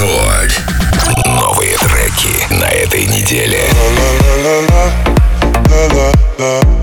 Рекорд. Новые треки на этой неделе. La, la, la, la, la, la, la.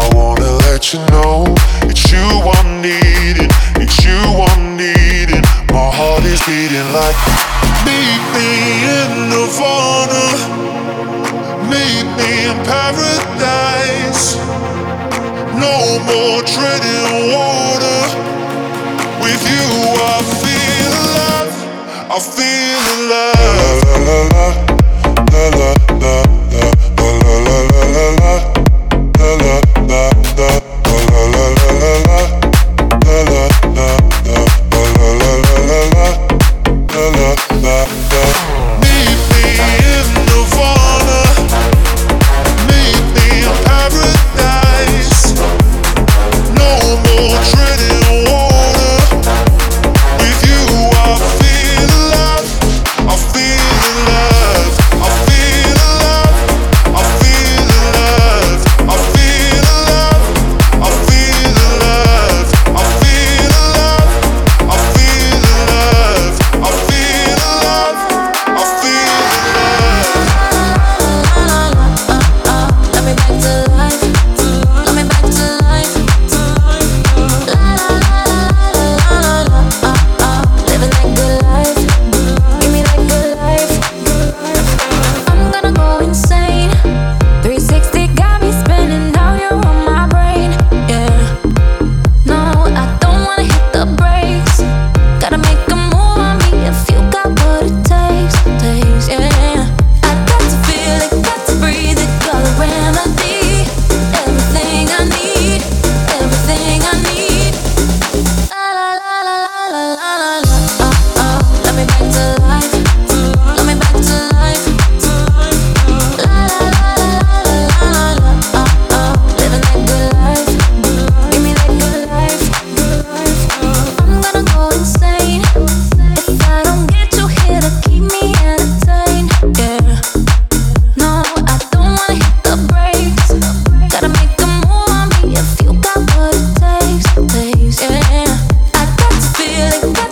I wanna let you know it's you I'm needing, it's you I'm needing. My heart is beating like meet me in meet me in paradise. No more treading water. With you, I feel alive. I feel alive. La la la la la. la. darling.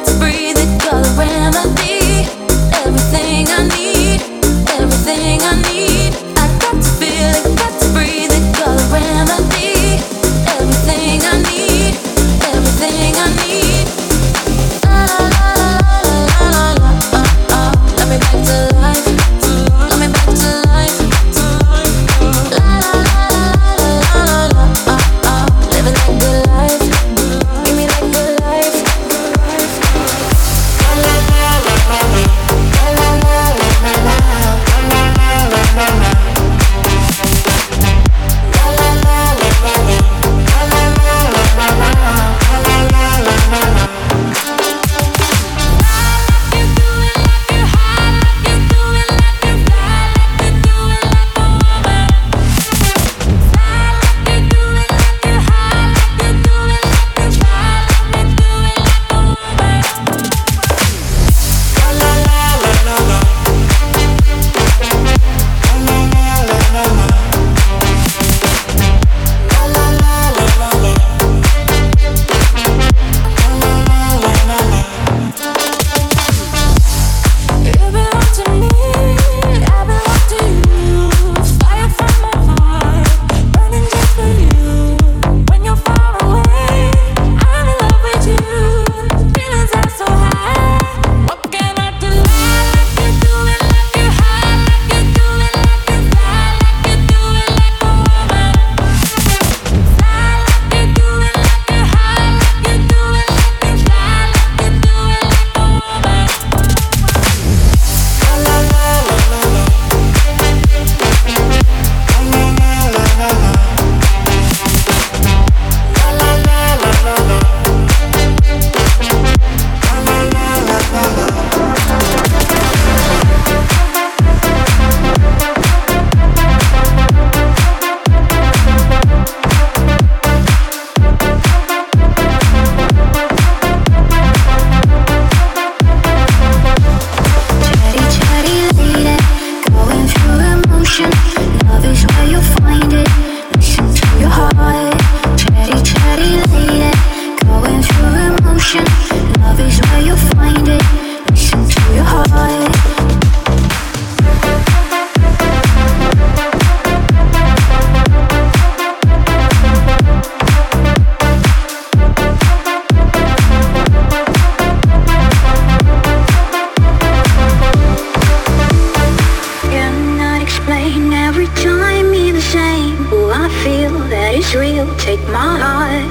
that is real, take my heart.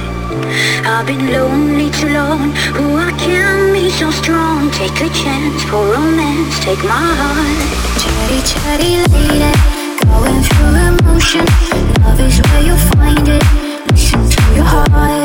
I've been lonely too long, who I can be so strong? Take a chance for romance, take my heart. Cheri, cheri lady, going through emotion. Love is where you find it, listen to your heart.